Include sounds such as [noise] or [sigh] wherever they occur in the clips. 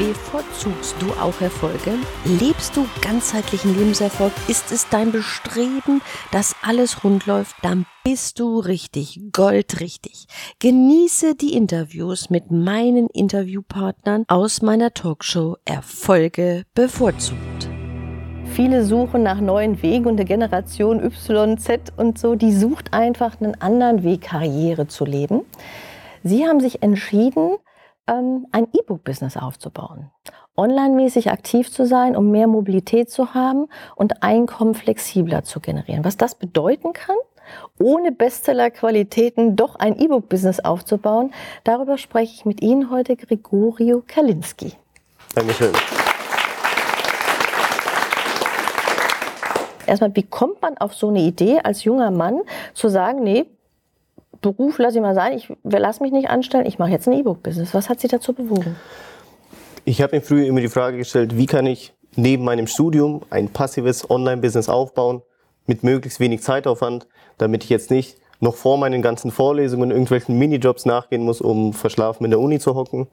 Bevorzugst du auch Erfolge? Lebst du ganzheitlichen Lebenserfolg? Ist es dein Bestreben, dass alles rund läuft? Dann bist du richtig, goldrichtig. Genieße die Interviews mit meinen Interviewpartnern aus meiner Talkshow Erfolge bevorzugt. Viele suchen nach neuen Wegen und eine Generation Y, Z und so, die sucht einfach einen anderen Weg, Karriere zu leben. Sie haben sich entschieden, ein E-Book-Business aufzubauen. Online-mäßig aktiv zu sein, um mehr Mobilität zu haben und Einkommen flexibler zu generieren. Was das bedeuten kann, ohne Bestseller-Qualitäten doch ein E-Book-Business aufzubauen, darüber spreche ich mit Ihnen heute, Gregorio Kalinski. Dankeschön. Erstmal, wie kommt man auf so eine Idee als junger Mann zu sagen, nee, Beruf lasse ich mal sein, ich lasse mich nicht anstellen, ich mache jetzt ein E-Book-Business. Was hat Sie dazu bewogen? Ich habe mir früher immer die Frage gestellt, wie kann ich neben meinem Studium ein passives Online-Business aufbauen mit möglichst wenig Zeitaufwand, damit ich jetzt nicht noch vor meinen ganzen Vorlesungen irgendwelchen Minijobs nachgehen muss, um verschlafen in der Uni zu hocken.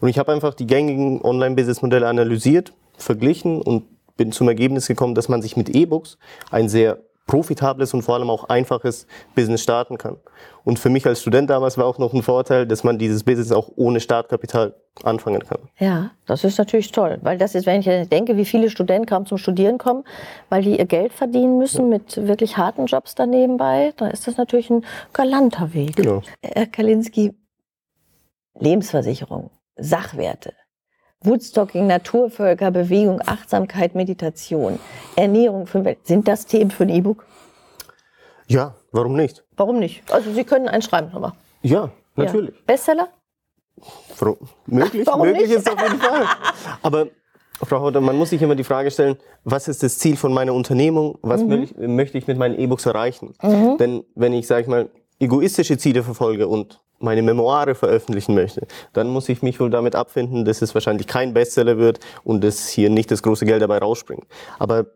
Und ich habe einfach die gängigen Online-Business-Modelle analysiert, verglichen und bin zum Ergebnis gekommen, dass man sich mit E-Books ein sehr profitables und vor allem auch einfaches Business starten kann. Und für mich als Student damals war auch noch ein Vorteil, dass man dieses Business auch ohne Startkapital anfangen kann. Ja, das ist natürlich toll, weil das ist, wenn ich denke, wie viele Studenten kaum zum Studieren kommen, weil die ihr Geld verdienen müssen ja. mit wirklich harten Jobs da nebenbei, dann ist das natürlich ein galanter Weg. Genau. Herr Kalinski, Lebensversicherung, Sachwerte, Woodstocking, Naturvölker, Bewegung, Achtsamkeit, Meditation, Ernährung für Welt. Sind das Themen für ein E-Book? Ja, warum nicht? Warum nicht? Also Sie können eins schreiben, aber. Ja, natürlich. Ja. Bestseller? Frau, möglich, Warum möglich nicht? ist auf jeden Fall. Aber Frau Hodder, man muss sich immer die Frage stellen, was ist das Ziel von meiner Unternehmung? Was mhm. möchte ich mit meinen E-Books erreichen? Mhm. Denn wenn ich, sage ich mal, egoistische Ziele verfolge und meine Memoire veröffentlichen möchte, dann muss ich mich wohl damit abfinden, dass es wahrscheinlich kein Bestseller wird und dass hier nicht das große Geld dabei rausspringt. Aber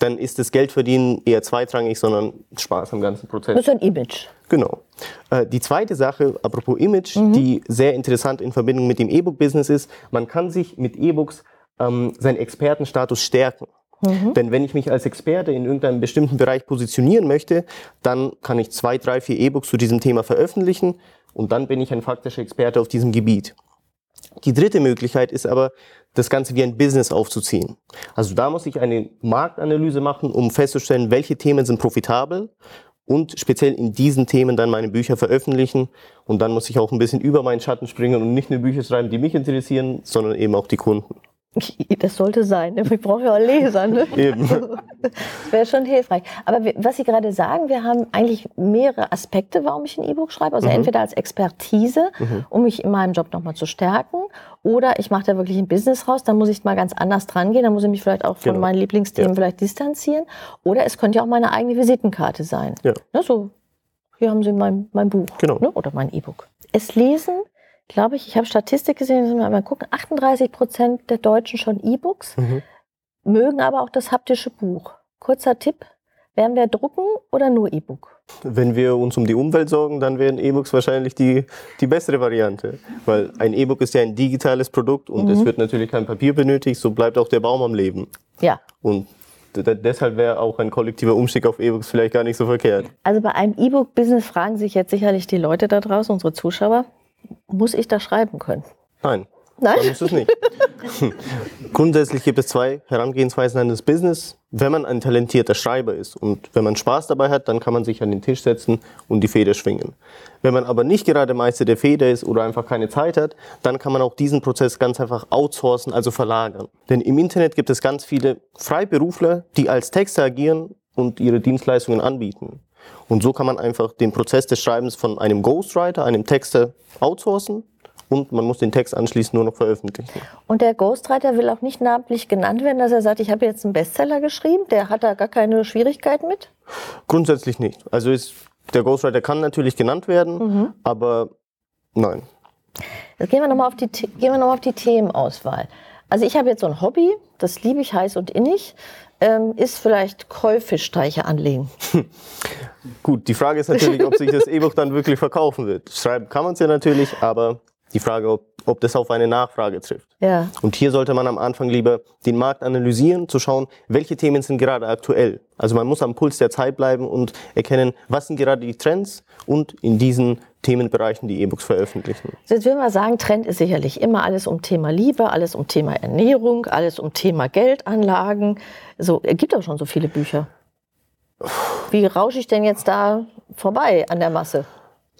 dann ist das Geldverdienen eher zweitrangig, sondern Spaß am ganzen Prozess. Das ist ein Image. Genau. Äh, die zweite Sache, apropos Image, mhm. die sehr interessant in Verbindung mit dem E-Book-Business ist, man kann sich mit E-Books ähm, seinen Expertenstatus stärken. Mhm. Denn wenn ich mich als Experte in irgendeinem bestimmten Bereich positionieren möchte, dann kann ich zwei, drei, vier E-Books zu diesem Thema veröffentlichen und dann bin ich ein faktischer Experte auf diesem Gebiet. Die dritte Möglichkeit ist aber, das Ganze wie ein Business aufzuziehen. Also da muss ich eine Marktanalyse machen, um festzustellen, welche Themen sind profitabel und speziell in diesen Themen dann meine Bücher veröffentlichen. Und dann muss ich auch ein bisschen über meinen Schatten springen und nicht nur Bücher schreiben, die mich interessieren, sondern eben auch die Kunden. [laughs] Das sollte sein. Wir brauchen ja auch Leser. Ne? [laughs] Eben. Das wäre schon hilfreich. Aber was Sie gerade sagen, wir haben eigentlich mehrere Aspekte, warum ich ein E-Book schreibe. Also mhm. entweder als Expertise, mhm. um mich in meinem Job nochmal zu stärken, oder ich mache da wirklich ein Business raus, dann muss ich mal ganz anders dran gehen, dann muss ich mich vielleicht auch von genau. meinen Lieblingsthemen ja. vielleicht distanzieren. Oder es könnte ja auch meine eigene Visitenkarte sein. Ja. Ne, so, hier haben Sie mein, mein Buch genau. ne, oder mein E-Book. Es lesen glaube ich, ich habe Statistik gesehen, müssen wir mal gucken, 38 Prozent der Deutschen schon E-Books, mhm. mögen aber auch das haptische Buch. Kurzer Tipp, werden wir drucken oder nur E-Book? Wenn wir uns um die Umwelt sorgen, dann wären E-Books wahrscheinlich die, die bessere Variante. Weil ein E-Book ist ja ein digitales Produkt und mhm. es wird natürlich kein Papier benötigt, so bleibt auch der Baum am Leben. Ja. Und deshalb wäre auch ein kollektiver Umstieg auf E-Books vielleicht gar nicht so verkehrt. Also bei einem E-Book-Business fragen sich jetzt sicherlich die Leute da draußen, unsere Zuschauer, muss ich da schreiben können? Nein. Nein? Man muss es nicht. [laughs] Grundsätzlich gibt es zwei Herangehensweisen an das Business. Wenn man ein talentierter Schreiber ist und wenn man Spaß dabei hat, dann kann man sich an den Tisch setzen und die Feder schwingen. Wenn man aber nicht gerade Meister der Feder ist oder einfach keine Zeit hat, dann kann man auch diesen Prozess ganz einfach outsourcen, also verlagern. Denn im Internet gibt es ganz viele Freiberufler, die als Texter agieren und ihre Dienstleistungen anbieten. Und so kann man einfach den Prozess des Schreibens von einem Ghostwriter, einem Texter outsourcen und man muss den Text anschließend nur noch veröffentlichen. Und der Ghostwriter will auch nicht namentlich genannt werden, dass er sagt, ich habe jetzt einen Bestseller geschrieben, der hat da gar keine Schwierigkeiten mit? Grundsätzlich nicht. Also ist, der Ghostwriter kann natürlich genannt werden, mhm. aber nein. Jetzt gehen wir nochmal auf, die, noch auf die Themenauswahl. Also ich habe jetzt so ein Hobby, das liebe ich heiß und innig, ähm, ist vielleicht Käufischteiche anlegen. [laughs] Gut, die Frage ist natürlich, ob sich das [laughs] E-Book dann wirklich verkaufen wird. Schreiben kann man es ja natürlich, aber die Frage, ob, ob das auf eine Nachfrage trifft. Ja. Und hier sollte man am Anfang lieber den Markt analysieren, zu schauen, welche Themen sind gerade aktuell. Also man muss am Puls der Zeit bleiben und erkennen, was sind gerade die Trends und in diesen Themenbereichen die E-Books veröffentlichen. Jetzt würden wir sagen, Trend ist sicherlich immer alles um Thema Liebe, alles um Thema Ernährung, alles um Thema Geldanlagen. So, es gibt auch schon so viele Bücher. Wie rausche ich denn jetzt da vorbei an der Masse?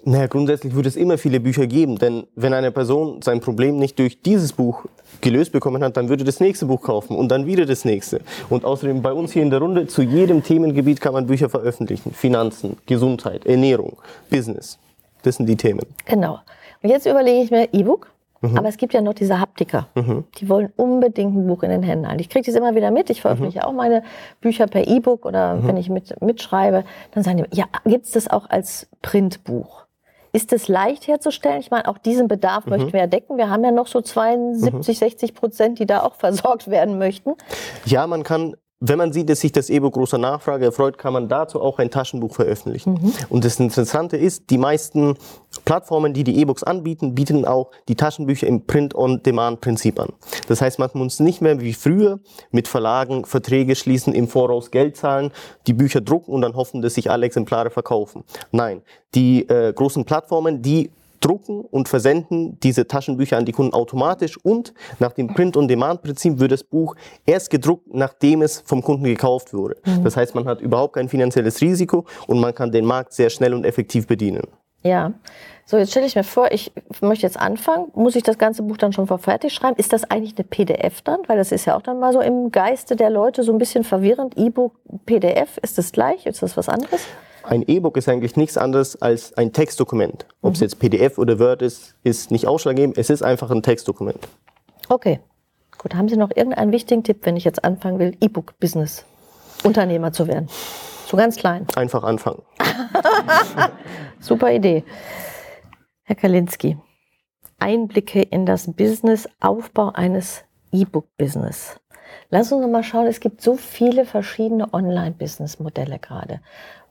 Naja, grundsätzlich würde es immer viele Bücher geben, denn wenn eine Person sein Problem nicht durch dieses Buch gelöst bekommen hat, dann würde das nächste Buch kaufen und dann wieder das nächste. Und außerdem bei uns hier in der Runde, zu jedem Themengebiet kann man Bücher veröffentlichen. Finanzen, Gesundheit, Ernährung, Business. Das sind die Themen. Genau. Und jetzt überlege ich mir E-Book. Mhm. Aber es gibt ja noch diese Haptiker. Mhm. Die wollen unbedingt ein Buch in den Händen halten. Ich kriege das immer wieder mit. Ich veröffentliche mhm. auch meine Bücher per E-Book oder mhm. wenn ich mit, mitschreibe, dann sagen die, ja, gibt es das auch als Printbuch? Ist es leicht herzustellen? Ich meine, auch diesen Bedarf mhm. möchten wir ja decken. Wir haben ja noch so 72, 60 mhm. Prozent, die da auch versorgt werden möchten. Ja, man kann wenn man sieht, dass sich das E-Book großer Nachfrage erfreut, kann man dazu auch ein Taschenbuch veröffentlichen. Mhm. Und das Interessante ist, die meisten Plattformen, die die E-Books anbieten, bieten auch die Taschenbücher im Print-on-Demand-Prinzip an. Das heißt, man muss nicht mehr wie früher mit Verlagen Verträge schließen, im Voraus Geld zahlen, die Bücher drucken und dann hoffen, dass sich alle Exemplare verkaufen. Nein, die äh, großen Plattformen, die drucken und versenden diese Taschenbücher an die Kunden automatisch und nach dem Print-on-Demand-Prinzip wird das Buch erst gedruckt, nachdem es vom Kunden gekauft wurde. Mhm. Das heißt, man hat überhaupt kein finanzielles Risiko und man kann den Markt sehr schnell und effektiv bedienen. Ja. So, jetzt stelle ich mir vor, ich möchte jetzt anfangen. Muss ich das ganze Buch dann schon fertig schreiben? Ist das eigentlich eine PDF dann? Weil das ist ja auch dann mal so im Geiste der Leute so ein bisschen verwirrend. E-Book, PDF, ist das gleich? Ist das was anderes? Ein E-Book ist eigentlich nichts anderes als ein Textdokument. Ob es mhm. jetzt PDF oder Word ist, ist nicht ausschlaggebend. Es ist einfach ein Textdokument. Okay. Gut, haben Sie noch irgendeinen wichtigen Tipp, wenn ich jetzt anfangen will, E-Book-Business Unternehmer zu werden? So ganz klein. Einfach anfangen. [laughs] Super Idee. Herr Kalinski, Einblicke in das Business-Aufbau eines E-Book-Business. Lass uns mal schauen, es gibt so viele verschiedene Online-Business-Modelle gerade,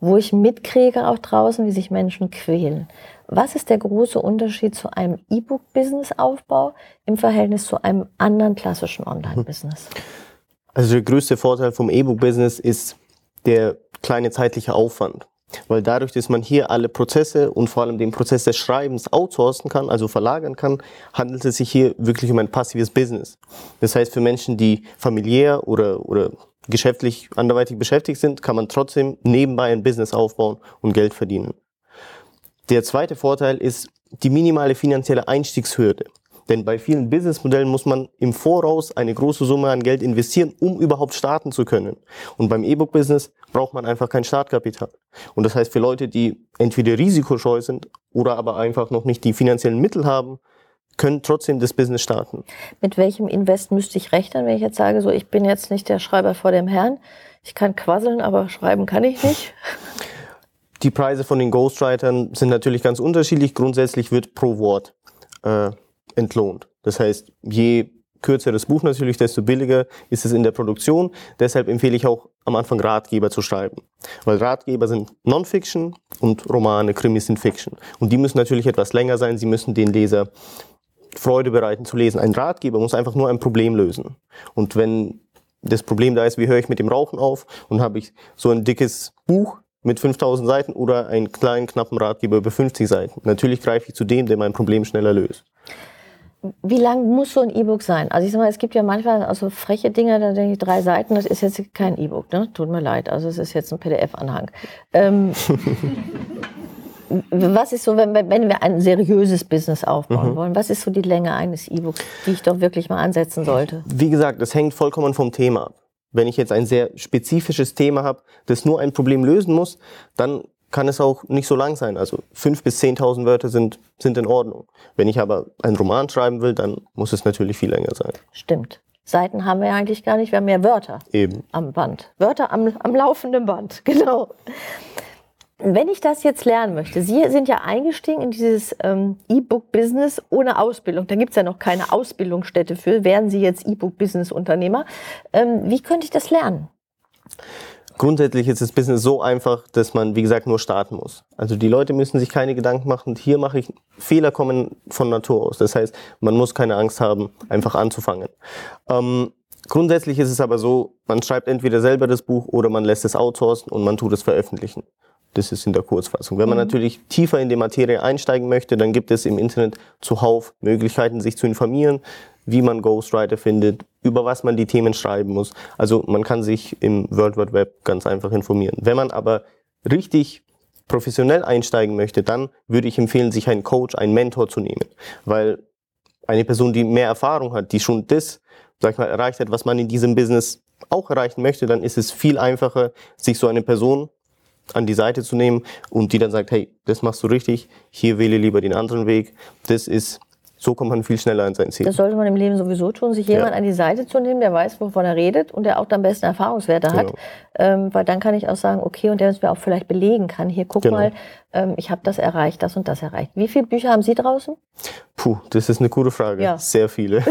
wo ich mitkriege auch draußen, wie sich Menschen quälen. Was ist der große Unterschied zu einem E-Book-Business-Aufbau im Verhältnis zu einem anderen klassischen Online-Business? Also der größte Vorteil vom E-Book-Business ist der kleine zeitliche Aufwand. Weil dadurch, dass man hier alle Prozesse und vor allem den Prozess des Schreibens outsourcen kann, also verlagern kann, handelt es sich hier wirklich um ein passives Business. Das heißt, für Menschen, die familiär oder, oder geschäftlich anderweitig beschäftigt sind, kann man trotzdem nebenbei ein Business aufbauen und Geld verdienen. Der zweite Vorteil ist die minimale finanzielle Einstiegshürde. Denn bei vielen Businessmodellen muss man im Voraus eine große Summe an Geld investieren, um überhaupt starten zu können. Und beim E-Book-Business braucht man einfach kein Startkapital. Und das heißt, für Leute, die entweder risikoscheu sind oder aber einfach noch nicht die finanziellen Mittel haben, können trotzdem das Business starten. Mit welchem Invest müsste ich rechnen, wenn ich jetzt sage, so ich bin jetzt nicht der Schreiber vor dem Herrn, ich kann quasseln, aber schreiben kann ich nicht? [laughs] [laughs] Die Preise von den Ghostwritern sind natürlich ganz unterschiedlich. Grundsätzlich wird pro Wort äh, entlohnt. Das heißt, je kürzer das Buch natürlich, desto billiger ist es in der Produktion. Deshalb empfehle ich auch am Anfang Ratgeber zu schreiben. Weil Ratgeber sind Non-Fiction und Romane, Krimis sind Fiction. Und die müssen natürlich etwas länger sein. Sie müssen den Leser Freude bereiten zu lesen. Ein Ratgeber muss einfach nur ein Problem lösen. Und wenn das Problem da ist, wie höre ich mit dem Rauchen auf und habe ich so ein dickes Buch mit 5000 Seiten oder einen kleinen, knappen Ratgeber über 50 Seiten. Natürlich greife ich zu dem, der mein Problem schneller löst. Wie lang muss so ein E-Book sein? Also ich sag mal, es gibt ja manchmal also freche Dinge, da denke ich drei Seiten, das ist jetzt kein E-Book, ne? Tut mir leid. Also es ist jetzt ein PDF-Anhang. Ähm, was ist so, wenn, wenn, wir ein seriöses Business aufbauen mhm. wollen, was ist so die Länge eines E-Books, die ich doch wirklich mal ansetzen sollte? Wie gesagt, das hängt vollkommen vom Thema ab. Wenn ich jetzt ein sehr spezifisches Thema habe, das nur ein Problem lösen muss, dann kann es auch nicht so lang sein. Also fünf bis 10.000 Wörter sind, sind in Ordnung. Wenn ich aber einen Roman schreiben will, dann muss es natürlich viel länger sein. Stimmt. Seiten haben wir ja eigentlich gar nicht, wir haben mehr Wörter Eben. am Band. Wörter am, am laufenden Band, [laughs] genau. Wenn ich das jetzt lernen möchte, Sie sind ja eingestiegen in dieses ähm, E-Book-Business ohne Ausbildung. Da gibt es ja noch keine Ausbildungsstätte für. Wären Sie jetzt E-Book-Business-Unternehmer? Ähm, wie könnte ich das lernen? Grundsätzlich ist das Business so einfach, dass man, wie gesagt, nur starten muss. Also die Leute müssen sich keine Gedanken machen. Hier mache ich, Fehler kommen von Natur aus. Das heißt, man muss keine Angst haben, einfach anzufangen. Ähm, grundsätzlich ist es aber so, man schreibt entweder selber das Buch oder man lässt es outsourcen und man tut es veröffentlichen. Das ist in der Kurzfassung. Wenn man mhm. natürlich tiefer in die Materie einsteigen möchte, dann gibt es im Internet zuhauf Möglichkeiten, sich zu informieren, wie man Ghostwriter findet, über was man die Themen schreiben muss. Also man kann sich im World Wide Web ganz einfach informieren. Wenn man aber richtig professionell einsteigen möchte, dann würde ich empfehlen, sich einen Coach, einen Mentor zu nehmen. Weil eine Person, die mehr Erfahrung hat, die schon das, sag ich mal, erreicht hat, was man in diesem Business auch erreichen möchte, dann ist es viel einfacher, sich so eine Person an die Seite zu nehmen und die dann sagt, hey, das machst du richtig, hier wähle lieber den anderen Weg. Das ist, so kommt man viel schneller an sein Ziel. Das sollte man im Leben sowieso tun, sich jemand ja. an die Seite zu nehmen, der weiß, wovon er redet und der auch dann besten Erfahrungswerte hat. Genau. Ähm, weil dann kann ich auch sagen, okay, und der es mir auch vielleicht belegen kann, hier guck genau. mal, ähm, ich habe das erreicht, das und das erreicht. Wie viele Bücher haben Sie draußen? Puh, das ist eine gute Frage. Ja. Sehr viele.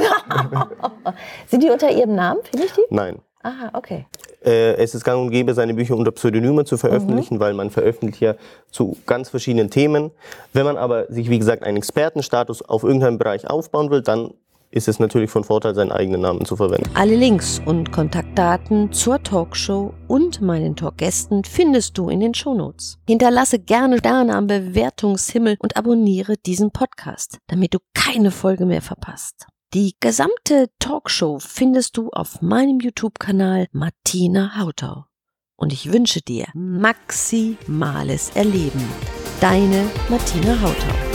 [laughs] Sind die unter Ihrem Namen, finde ich die? Nein. Aha, okay. Äh, es ist gang und gäbe, seine Bücher unter Pseudonymen zu veröffentlichen, mhm. weil man veröffentlicht ja zu ganz verschiedenen Themen. Wenn man aber sich, wie gesagt, einen Expertenstatus auf irgendeinem Bereich aufbauen will, dann ist es natürlich von Vorteil, seinen eigenen Namen zu verwenden. Alle Links und Kontaktdaten zur Talkshow und meinen Talkgästen findest du in den Shownotes. Hinterlasse gerne Sterne am Bewertungshimmel und abonniere diesen Podcast, damit du keine Folge mehr verpasst. Die gesamte Talkshow findest du auf meinem YouTube-Kanal Martina Hautau. Und ich wünsche dir maximales Erleben. Deine Martina Hautau.